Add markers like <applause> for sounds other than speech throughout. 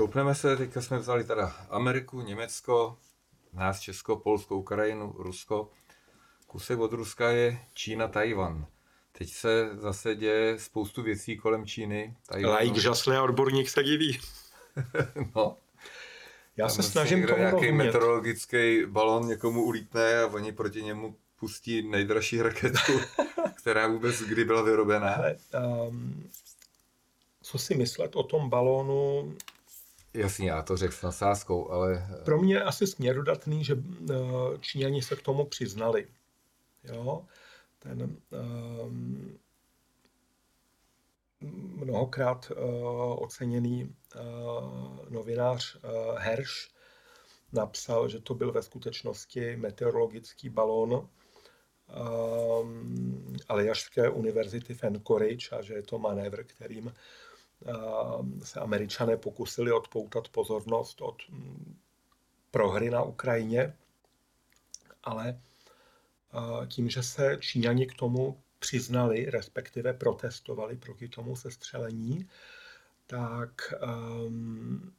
šoupneme se, teďka jsme vzali teda Ameriku, Německo, nás Česko, Polsko, Ukrajinu, Rusko. Kusek od Ruska je Čína, Tajvan. Teď se zase děje spoustu věcí kolem Číny. Tajvanu. Lajk žasný a odborník se diví. <laughs> no. Já Tam se snažím tomu nějaký rozumět. meteorologický balon někomu ulítne a oni proti němu pustí nejdražší raketu, <laughs> která vůbec kdy byla vyrobená. Hele, um, co si myslet o tom balónu? Jasně, já to řekl s nasázkou, ale... Pro mě je asi směrodatný, že eh, Číňani se k tomu přiznali. Jo? Ten um, mnohokrát uh, oceněný uh, novinář uh, Hersch napsal, že to byl ve skutečnosti meteorologický balón um, Aljašské univerzity v a že je to manévr, kterým se američané pokusili odpoutat pozornost od mm, prohry na Ukrajině, ale tím, že se Číňani k tomu přiznali, respektive protestovali proti tomu sestřelení, tak um,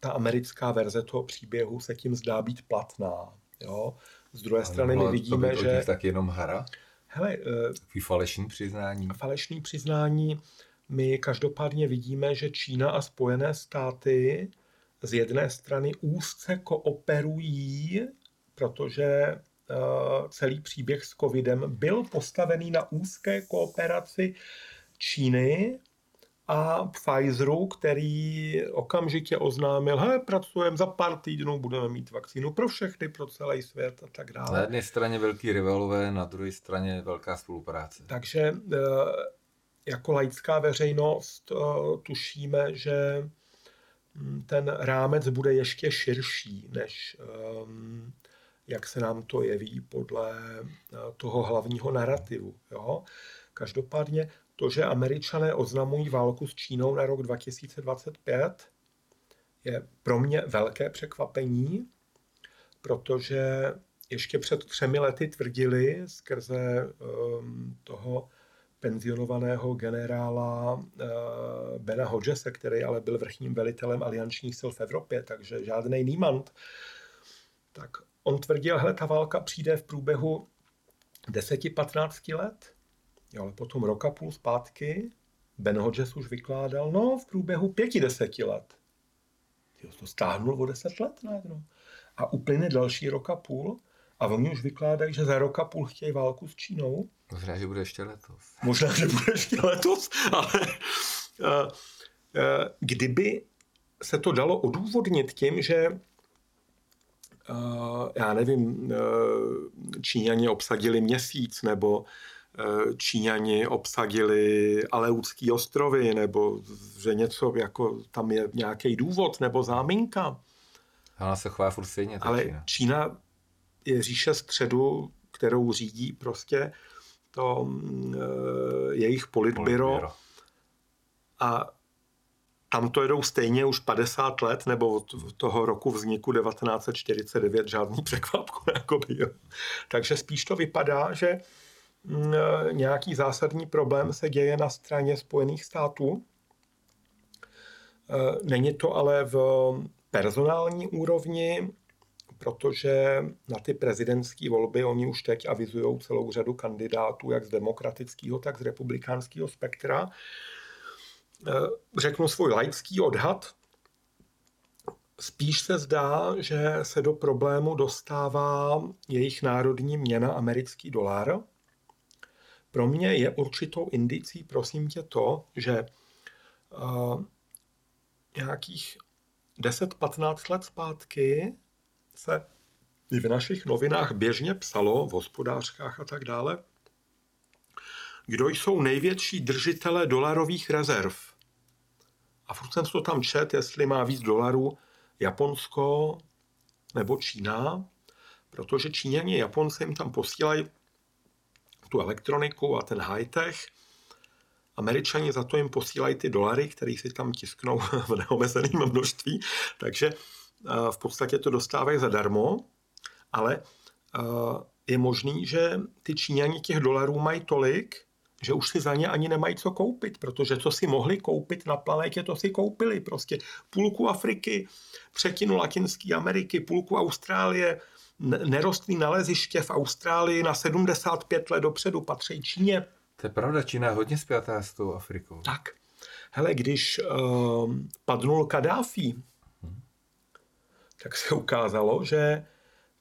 ta americká verze toho příběhu se tím zdá být platná. Jo? Z druhé Ale strany my vidíme, to že... tak jenom hra? Hele, uh, falešný přiznání. Falešný přiznání my každopádně vidíme, že Čína a Spojené státy z jedné strany úzce kooperují, protože eh, celý příběh s covidem byl postavený na úzké kooperaci Číny a Pfizeru, který okamžitě oznámil, že pracujeme za pár týdnů, budeme mít vakcínu pro všechny, pro celý svět a tak dále. Na jedné straně velký rivalové, na druhé straně velká spolupráce. Takže eh, jako laická veřejnost eh, tušíme, že hm, ten rámec bude ještě širší, než ehm, jak se nám to jeví podle eh, toho hlavního narrativu. Jo? Každopádně to, že američané oznamují válku s Čínou na rok 2025, je pro mě velké překvapení, protože ještě před třemi lety tvrdili skrze um, toho penzionovaného generála eh, Bena Hodgese, který ale byl vrchním velitelem aliančních sil v Evropě, takže žádný nímant. Tak on tvrdil, že ta válka přijde v průběhu 10-15 let, jo, ale potom roka půl zpátky Ben Hodges už vykládal, no v průběhu pěti deseti let. Jo, to stáhnul o deset let najednou. A uplyne další roka půl a oni už vykládají, že za roka půl chtějí válku s Čínou. Možná, že bude ještě letos. Možná, že bude ještě letos, ale uh, uh, kdyby se to dalo odůvodnit tím, že uh, já nevím, uh, Číňani obsadili měsíc, nebo uh, Číňani obsadili Aleutský ostrovy, nebo že něco jako tam je nějaký důvod, nebo záminka. Ona se chová furt stejně. Ale Čína. Čína je říše středu, kterou řídí prostě to e, jejich politbyro. politbyro. A tam to jedou stejně už 50 let, nebo od toho roku vzniku 1949 žádný <laughs> překvapku. Jakoby, jo. Takže spíš to vypadá, že mm, e, nějaký zásadní problém se děje na straně Spojených států. E, není to ale v personální úrovni, protože na ty prezidentské volby oni už teď avizují celou řadu kandidátů, jak z demokratického, tak z republikánského spektra. Eh, řeknu svůj laický odhad. Spíš se zdá, že se do problému dostává jejich národní měna americký dolar. Pro mě je určitou indicí, prosím tě, to, že uh, nějakých 10-15 let zpátky se i v našich novinách běžně psalo, v hospodářkách a tak dále, kdo jsou největší držitelé dolarových rezerv. A furt jsem to tam čet, jestli má víc dolarů Japonsko nebo Čína, protože Číňani a Japonci jim tam posílají tu elektroniku a ten high-tech. Američani za to jim posílají ty dolary, které si tam tisknou <laughs> v neomezeném množství, takže v podstatě to dostávají zadarmo, ale je možný, že ty Číňani těch dolarů mají tolik, že už si za ně ani nemají co koupit, protože co si mohli koupit na planetě, to si koupili. Prostě půlku Afriky, třetinu Latinské Ameriky, půlku Austrálie, nerostlý naleziště v Austrálii na 75 let dopředu patří Číně. To je pravda, Čína je hodně spjatá s tou Afrikou. Tak. Hele, když uh, padnul Kadáfi, tak se ukázalo, že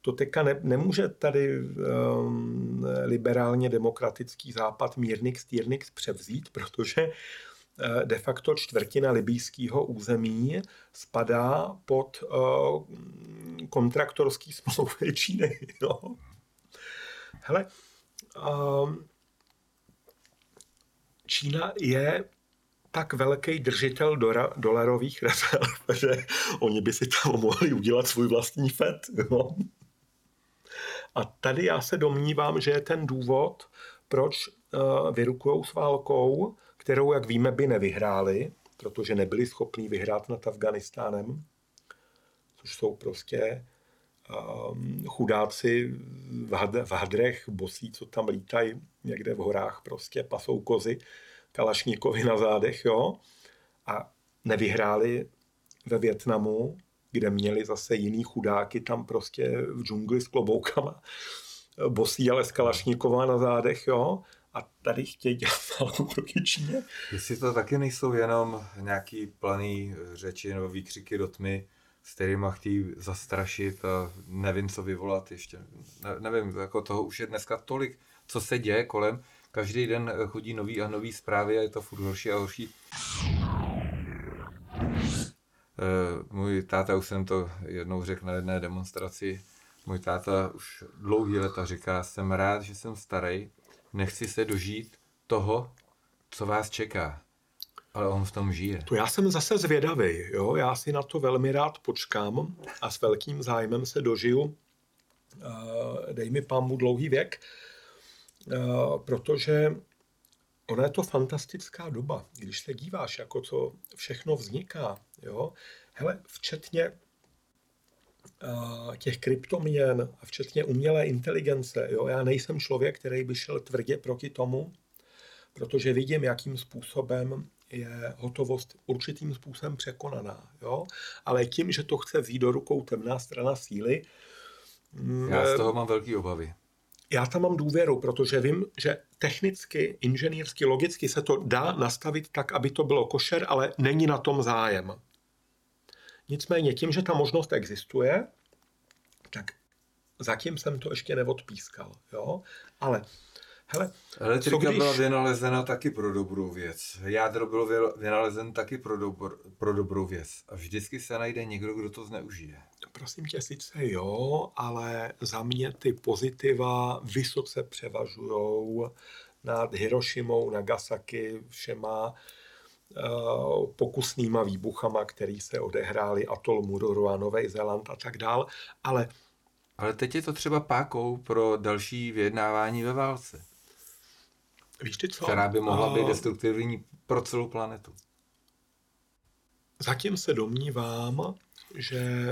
to teďka ne, nemůže tady um, liberálně demokratický západ Mírnix Stýrnix převzít, protože uh, de facto čtvrtina libýského území spadá pod uh, kontraktorský smlouvy Číny. <laughs> No. Hele, um, Čína je tak velký držitel dora, dolarových rezerv, <laughs> že oni by si tam mohli udělat svůj vlastní FED. Jo? A tady já se domnívám, že je ten důvod, proč uh, vyrukují s válkou, kterou, jak víme, by nevyhráli, protože nebyli schopní vyhrát nad Afganistánem, což jsou prostě um, chudáci v, had, v hadrech, bosí, co tam lítají někde v horách, prostě pasou kozy, kalašníkovi na zádech, jo. A nevyhráli ve Větnamu, kde měli zase jiný chudáky tam prostě v džungli s kloboukama, bosí, ale s Kalašníkova na zádech, jo. A tady chtějí dělat válku proti Číně. Jestli to taky nejsou jenom nějaký planý řeči nebo výkřiky do tmy, s kterými chtějí zastrašit a nevím, co vyvolat ještě. Ne, nevím, jako toho už je dneska tolik, co se děje kolem. Každý den chodí nový a nový zprávy a je to furt horší a horší. Eh, můj táta, už jsem to jednou řekl na jedné demonstraci, můj táta už dlouhý leta říká, jsem rád, že jsem starý, nechci se dožít toho, co vás čeká. Ale on v tom žije. To já jsem zase zvědavý, jo? já si na to velmi rád počkám a s velkým zájmem se dožiju, eh, dej mi pámu dlouhý věk, eh, protože ona je to fantastická doba, když se díváš, jako co všechno vzniká. Jo? Hele, včetně uh, těch kryptoměn a včetně umělé inteligence. Jo? Já nejsem člověk, který by šel tvrdě proti tomu, protože vidím, jakým způsobem je hotovost určitým způsobem překonaná. Jo? Ale tím, že to chce vzít do rukou temná strana síly, Já z toho mám velké obavy já tam mám důvěru, protože vím, že technicky, inženýrsky, logicky se to dá nastavit tak, aby to bylo košer, ale není na tom zájem. Nicméně tím, že ta možnost existuje, tak zatím jsem to ještě neodpískal. Jo? Ale hele, Elektrika když... byla vynalezena taky pro dobrou věc. Jádro bylo vynalezen taky pro, dobro, pro dobrou věc. A vždycky se najde někdo, kdo to zneužije. Prosím tě, sice jo, ale za mě ty pozitiva vysoce převažují nad Hirošimou, Nagasaki, všema uh, pokusnýma výbuchama, který se odehrály atol Mururu a Nový Zéland a tak dál, ale ale teď je to třeba pákou pro další vyjednávání ve válce. Víš ty co? Která by mohla být destruktivní pro celou planetu. Zatím se domnívám, že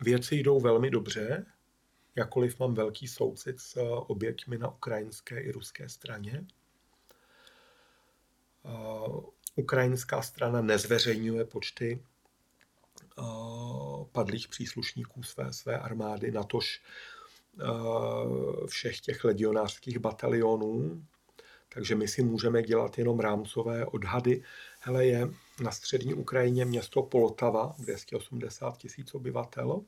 věci jdou velmi dobře, jakkoliv mám velký soucit s oběťmi na ukrajinské i ruské straně. Ukrajinská strana nezveřejňuje počty padlých příslušníků své, své armády, natož všech těch legionářských batalionů, takže my si můžeme dělat jenom rámcové odhady. Hele, je na střední Ukrajině město Poltava, 280 tisíc obyvatel.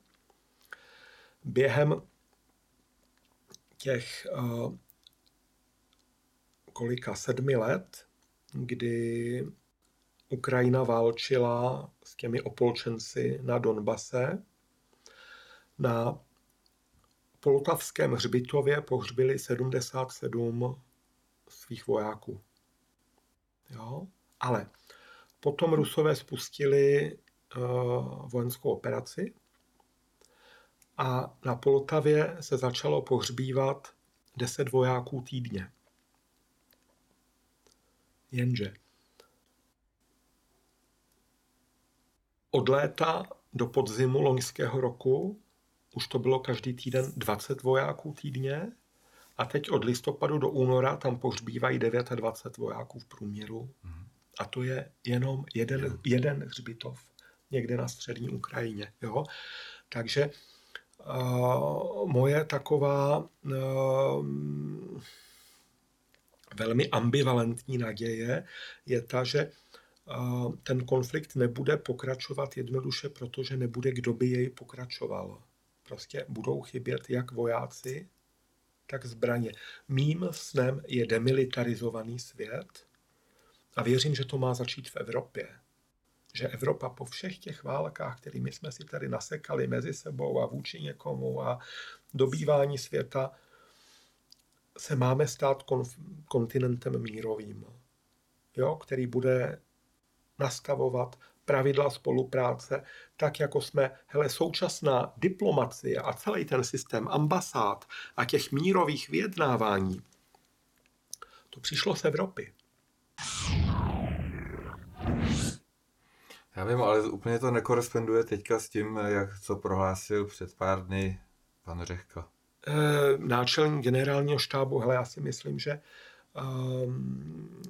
Během těch uh, kolika sedmi let, kdy Ukrajina válčila s těmi opolčenci na Donbase, na Poltavském hřbitově pohřbili 77 svých vojáků. Jo? Ale potom Rusové spustili uh, vojenskou operaci a na Poltavě se začalo pohřbívat 10 vojáků týdně. Jenže od léta do podzimu loňského roku už to bylo každý týden 20 vojáků týdně A teď od listopadu do února tam pohřbívají 29 vojáků v průměru. A to je jenom jeden, jeden hřbitov někde na střední Ukrajině. Jo? Takže uh, moje taková uh, velmi ambivalentní naděje je ta, že uh, ten konflikt nebude pokračovat jednoduše, protože nebude, kdo by jej pokračoval. Prostě budou chybět jak vojáci, tak zbraně. Mým snem je demilitarizovaný svět a věřím, že to má začít v Evropě. Že Evropa po všech těch válkách, kterými jsme si tady nasekali mezi sebou a vůči někomu a dobývání světa, se máme stát konf- kontinentem mírovým, jo, který bude nastavovat pravidla spolupráce, tak jako jsme, hele, současná diplomacie a celý ten systém ambasád a těch mírových vyjednávání, to přišlo z Evropy. Já vím, ale úplně to nekoresponduje teďka s tím, jak co prohlásil před pár dny pan Řehka. E, náčelník generálního štábu, hele, já si myslím, že um,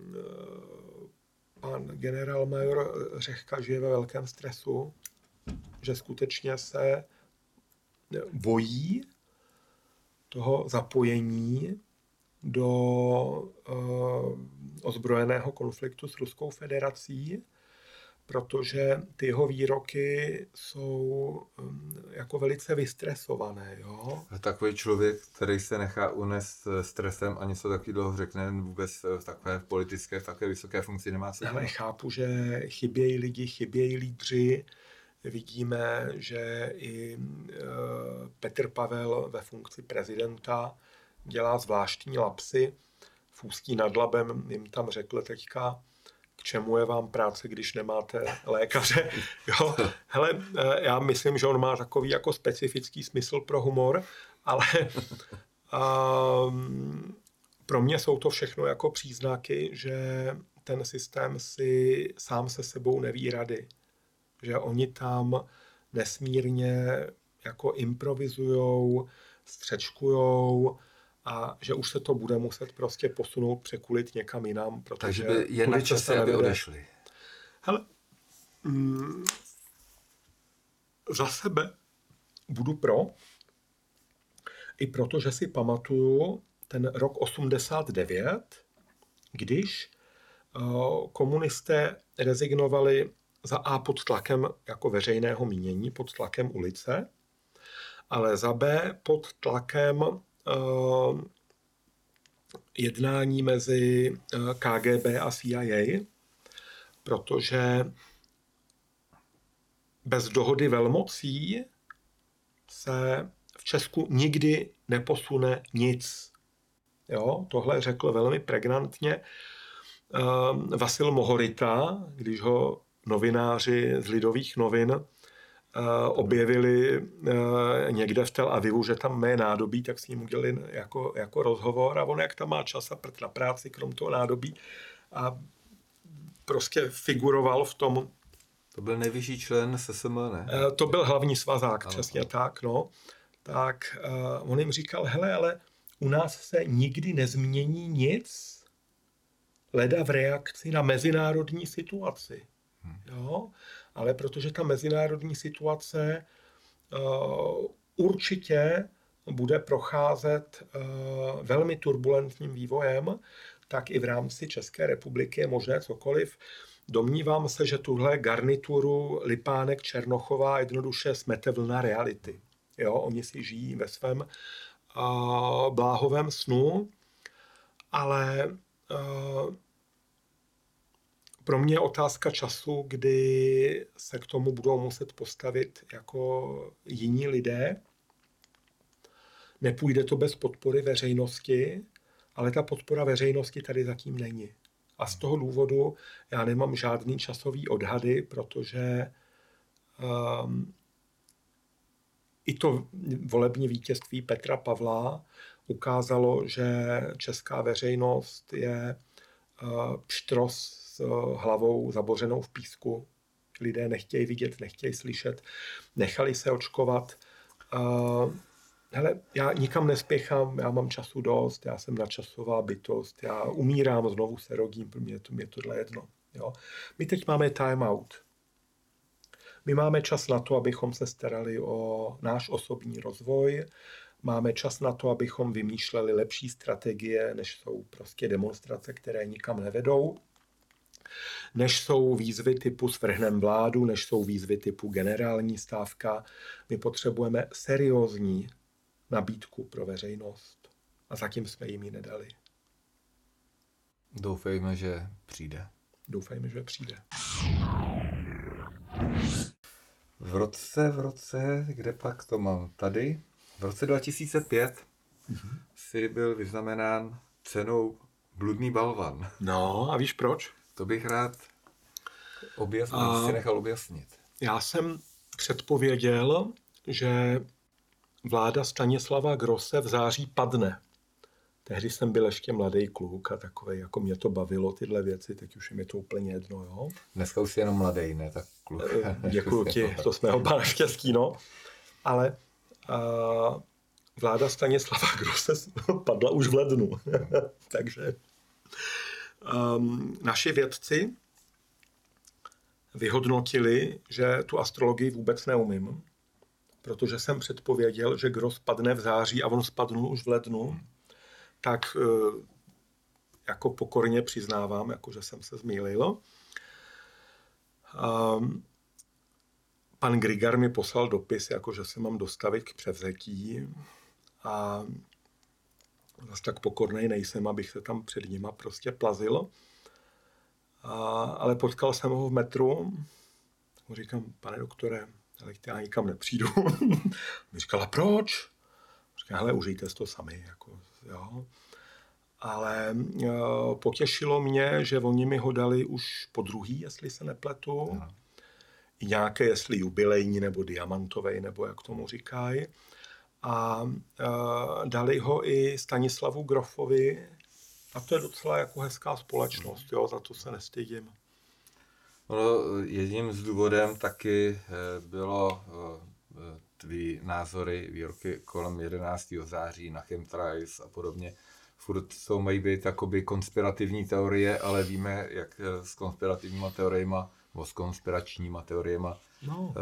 pan generál major Řehka žije ve velkém stresu, že skutečně se bojí toho zapojení do uh, ozbrojeného konfliktu s Ruskou federací, protože ty jeho výroky jsou um, jako velice vystresované. Jo? A takový člověk, který se nechá unést stresem a něco takového řekne, vůbec v takové politické, v takové vysoké funkci nemá co Ale chápu, že chybějí lidi, chybějí lídři. Vidíme, že i uh, Petr Pavel ve funkci prezidenta dělá zvláštní lapsy. V Ústí nad Labem jim tam řekl teďka, k čemu je vám práce, když nemáte lékaře. <laughs> Jo? Hele, já myslím, že on má takový jako specifický smysl pro humor, ale um, <laughs> pro mě jsou to všechno jako příznaky, že ten systém si sám se sebou neví rady. Že oni tam nesmírně jako improvizujou, střečkujou, a že už se to bude muset prostě posunout, překulit někam jinam. Protože Takže by je na čase, aby odešli. Hele, mm, za sebe budu pro, i proto, že si pamatuju ten rok 89, když uh, komunisté rezignovali za A pod tlakem jako veřejného mínění, pod tlakem ulice, ale za B pod tlakem uh, jednání mezi uh, KGB a CIA, protože bez dohody velmocí se v Česku nikdy neposune nic. Jo, tohle řekl velmi pregnantně uh, Vasil Mohorita, když ho novináři z Lidových novin objevili někde v Tel Avivu, že tam mé nádobí, tak s ním udělali jako, jako rozhovor a on jak tam má čas a prd na práci, krom toho nádobí a prostě figuroval v tom. To byl nejvyšší člen SSM, ne? To byl hlavní svazák, ano. přesně tak, no. Tak uh, on jim říkal, hele, ale u nás se nikdy nezmění nic, leda v reakci na mezinárodní situaci. Hmm. Jo? Ale protože ta mezinárodní situace uh, určitě bude procházet uh, velmi turbulentním vývojem, tak i v rámci České republiky je možné cokoliv. Domnívám se, že tuhle garnituru Lipánek Černochová jednoduše smete vlna reality. Jo, oni si žijí ve svém uh, bláhovém snu, ale uh, pro mě je otázka času, kdy se k tomu budou muset postavit jako jiní lidé. Nepůjde to bez podpory veřejnosti, ale ta podpora veřejnosti tady zatím není. A z toho důvodu já nemám žádný časový odhady, protože um, i to volební vítězství Petra Pavla ukázalo, že česká veřejnost je uh, pštros hlavou zabořenou v písku. Lidé nechtějí vidět, nechtějí slyšet, nechali se očkovat. hele, já nikam nespěchám, já mám času dost, já jsem nadčasová bytost, já umírám, znovu se rodím, pro mě to, mě tohle jedno. Jo. My teď máme time out. My máme čas na to, abychom se starali o náš osobní rozvoj, máme čas na to, abychom vymýšleli lepší strategie, než jsou prostě demonstrace, které nikam nevedou, než jsou výzvy typu svrhnem vládu, než jsou výzvy typu generální stávka. My potřebujeme seriózní nabídku pro veřejnost. A zatím jsme jim ji nedali. Doufejme, že přijde. Doufejme, že přijde. V roce, v roce, kde pak to mám? Tady. V roce 2005 mm-hmm. si byl vyznamenán cenou Bludný balvan. No a víš proč? To bych rád objasnil, a... si nechal objasnit. Já jsem předpověděl, že vláda Stanislava Grosse v září padne. Tehdy jsem byl ještě mladý kluk a takový, jako mě to bavilo tyhle věci, teď už je mi to úplně jedno, jo. Dneska už jsi jenom mladý, ne tak kluk. Eh, děkuji ti, <laughs> to jsme oba naštěstí, no. Ale uh, vláda Stanislava Grosse <laughs> padla už v lednu. <laughs> Takže um, naši vědci vyhodnotili, že tu astrologii vůbec neumím, protože jsem předpověděl, že Gross spadne v září a on spadnul už v lednu, tak e, jako pokorně přiznávám, jako že jsem se zmýlil. Um, pan Grigar mi poslal dopis, jako že se mám dostavit k převzetí a zase tak pokornej nejsem, abych se tam před nima prostě plazil. A, ale potkal jsem ho v metru. Mu říkám, pane doktore, ale já nikam nepřijdu. <laughs> Mi říkala, proč? Říkám, hele, užijte to sami. Jako, jo. Ale uh, potěšilo mě, že oni mi ho dali už po druhý, jestli se nepletu. No. I nějaké, jestli jubilejní nebo diamantový, nebo jak tomu říkají. A uh, dali ho i Stanislavu Grofovi, a to je docela jako hezká společnost, jo, za to se nestydím. No, jedním z důvodem taky eh, bylo eh, tvý názory, výroky kolem 11. září na chemtrails a podobně. Furt to mají být takoby konspirativní teorie, ale víme, jak s konspirativníma teoriemi nebo s konspiračníma teoriemi no.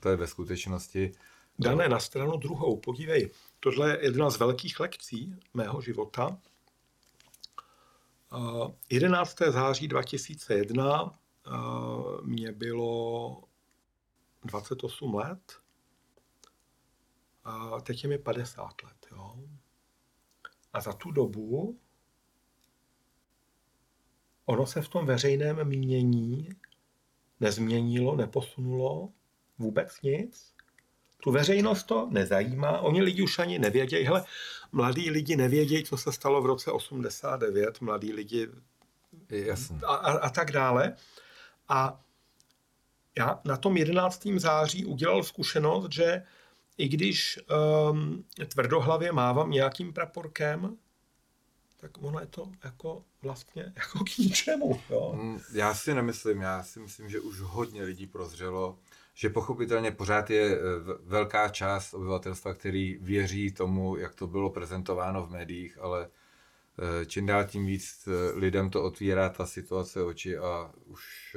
to je ve skutečnosti. Dané na stranu druhou, podívej, tohle je jedna z velkých lekcí mého života, 11. září 2001 mě bylo 28 let a teď je mi 50 let. Jo? A za tu dobu ono se v tom veřejném mínění nezměnilo, neposunulo vůbec nic. Tu veřejnost to nezajímá, oni lidi už ani nevědějí. Hele, mladí lidi nevědějí, co se stalo v roce 89, mladí lidi Jasně. A, a, a tak dále. A já na tom 11. září udělal zkušenost, že i když um, tvrdohlavě mávám nějakým praporkem, tak ono je to jako vlastně <laughs> jako k ničemu. Jo? Mm, já si nemyslím, já si myslím, že už hodně lidí prozřelo, že pochopitelně pořád je eh, velká část obyvatelstva, který věří tomu, jak to bylo prezentováno v médiích, ale eh, čím dál tím víc eh, lidem to otvírá ta situace oči a už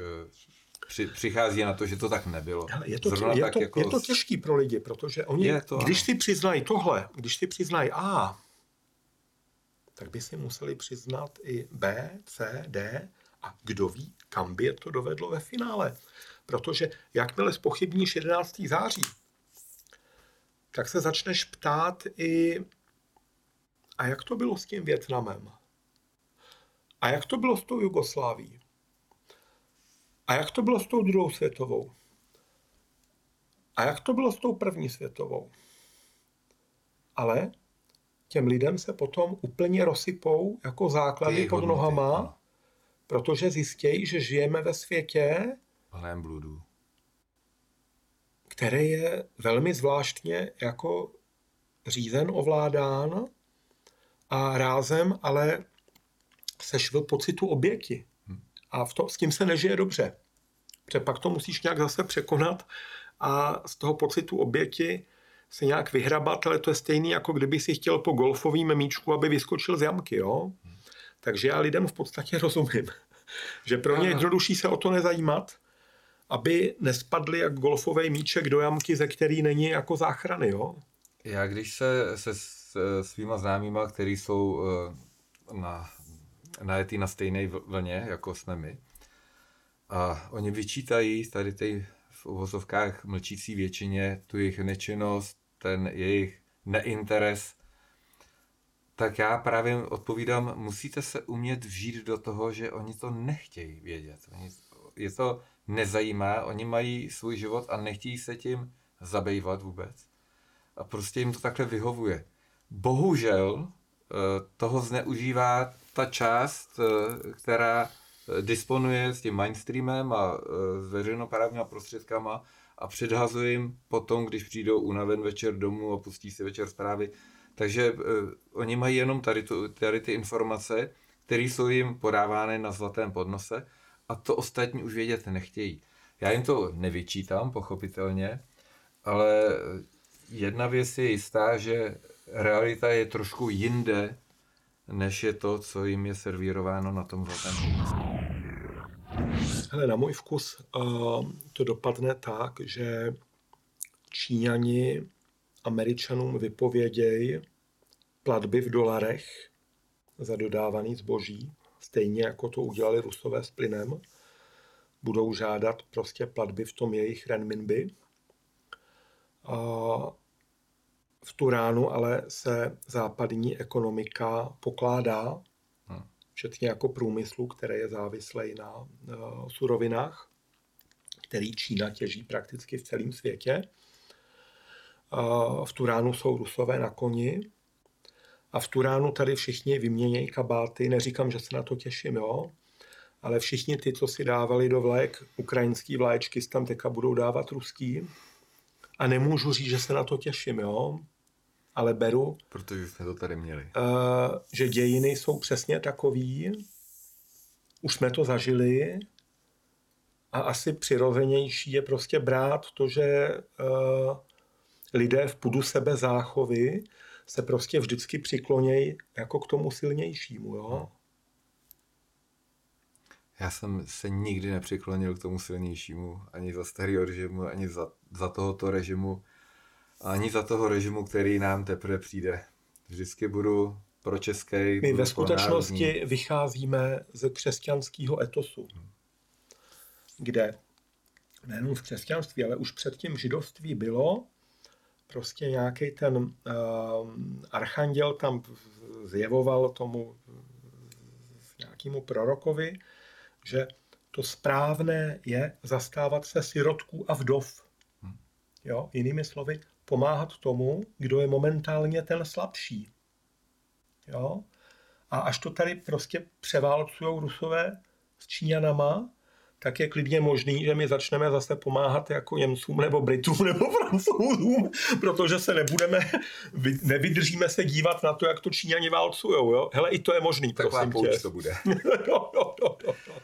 při, přichází na to, že to tak nebylo. Je to, je, tak to, jako... je to těžký pro lidi, protože oni, je to, když si přiznají tohle, když si přiznají A, tak by si museli přiznat i B, C, D a kdo ví, kam by je to dovedlo ve finále. Protože jakmile spochybníš 11. září, tak se začneš ptát i, a jak to bylo s tím Větnamem? A jak to bylo s tou Jugosláví? A jak to bylo s tou druhou světovou? A jak to bylo s tou první světovou? Ale těm lidem se potom úplně rozsypou jako základy pod nohama, protože zjistějí, že žijeme ve světě, plném bludu. Který je velmi zvláštně jako řízen, ovládán a rázem, ale seš v pocitu oběti. Hm. A v to, s tím se nežije dobře. Protože pak to musíš nějak zase překonat a z toho pocitu oběti se nějak vyhrabat, ale to je stejný, jako kdyby si chtěl po golfovým míčku, aby vyskočil z jamky, jo? Takže já lidem v podstatě rozumím, <laughs> že pro ně je jednodušší se o to nezajímat, aby nespadli jak golfový míček do jamky, ze který není jako záchrany, jo? Já když se se svýma známýma, který jsou eh, na, najetý na stejné vlně, jako jsme my, a oni vyčítají tady ty v uvozovkách mlčící většině tu jejich nečinnost, ten jejich neinteres, tak já právě odpovídám, musíte se umět vžít do toho, že oni to nechtějí vědět. Oni, je to nezajímá, oni mají svůj život a nechtějí se tím zabývat vůbec. A prostě jim to takhle vyhovuje. Bohužel eh, toho zneužívá ta část, eh, která eh, disponuje s tím mainstreamem a s veřejnoprávníma prostředkama a předhazuje jim potom, když přijdou unaven večer domů a pustí si večer zprávy. Takže oni mají jenom tady, tu, tady ty informace, které jsou jim podávány na zlatém podnose a to ostatní už vědět nechtějí. Já jim to nevyčítám, pochopitelně, ale jedna věc je jistá, že realita je trošku jinde, než je to, co jim je servírováno na tom zlatém. Hele, na můj vkus uh, to dopadne tak, že Číňani Američanům vypovědějí platby v dolarech za dodávaný zboží, stejně jako to udělali Rusové s plynem. Budou žádat prostě platby v tom jejich renminbi. A v Turánu ale se západní ekonomika pokládá, Hmm. včetně jako průmyslu, který je závislý na uh, surovinách, který Čína těží prakticky v celém světě. Uh, v Turánu jsou Rusové na koni a v Turánu tady všichni vyměnějí kabáty. Neříkám, že se na to těším, jo? ale všichni ty, co si dávali do vlajek ukrajinský vlaječky, tam teďka budou dávat ruský. A nemůžu říct, že se na to těším, jo? ale beru, Protože jsme to tady měli. uh, že dějiny jsou přesně takový, už jsme to zažili a asi přirozenější je prostě brát to, že uh, lidé v pudu sebe záchovy se prostě vždycky přiklonějí jako k tomu silnějšímu. Jo? Já jsem se nikdy nepřiklonil k tomu silnějšímu, ani za starého režimu, ani za, za tohoto režimu, ani za toho režimu, který nám teprve přijde. Vždycky budu pro český. My budu ve pro skutečnosti národní. vycházíme ze křesťanského etosu, kde nejenom v křesťanství, ale už předtím v židovství bylo prostě nějaký ten uh, archanděl tam zjevoval tomu nějakému prorokovi, že to správné je zastávat se sirotků a vdov. Jo? Jinými slovy, pomáhat tomu, kdo je momentálně ten slabší. Jo? A až to tady prostě převálcují Rusové s Číňanama, tak je klidně možný, že my začneme zase pomáhat jako Němcům nebo Britům nebo <laughs> Francouzům, protože se nebudeme, vy- nevydržíme se dívat na to, jak to Číňani válcujou. Jo? Hele, i to je možný, Taková prosím tě. to bude. jo, jo, jo, jo, jo.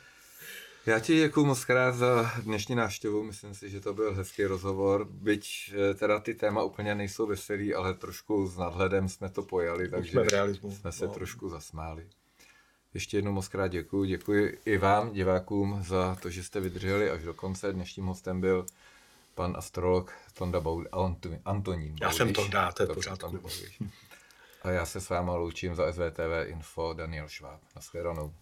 Já ti děkuji moc krát za dnešní návštěvu, myslím si, že to byl hezký rozhovor, byť eh, teda ty téma úplně nejsou veselý, ale trošku s nadhledem jsme to pojali, takže jsme v realismu, jsme se no. trošku zasmáli. Ještě jednou moc krát děkuji, děkuji i vám, divákům, za to, že jste vydrželi až do konce. Dnešním hostem byl pan astrolog Tonda Baul, Antonín. Já jsem. Tonda, to je Baudiš. A já se s váma loučím za SVTV Info Daniel Šváb. Naschledanou.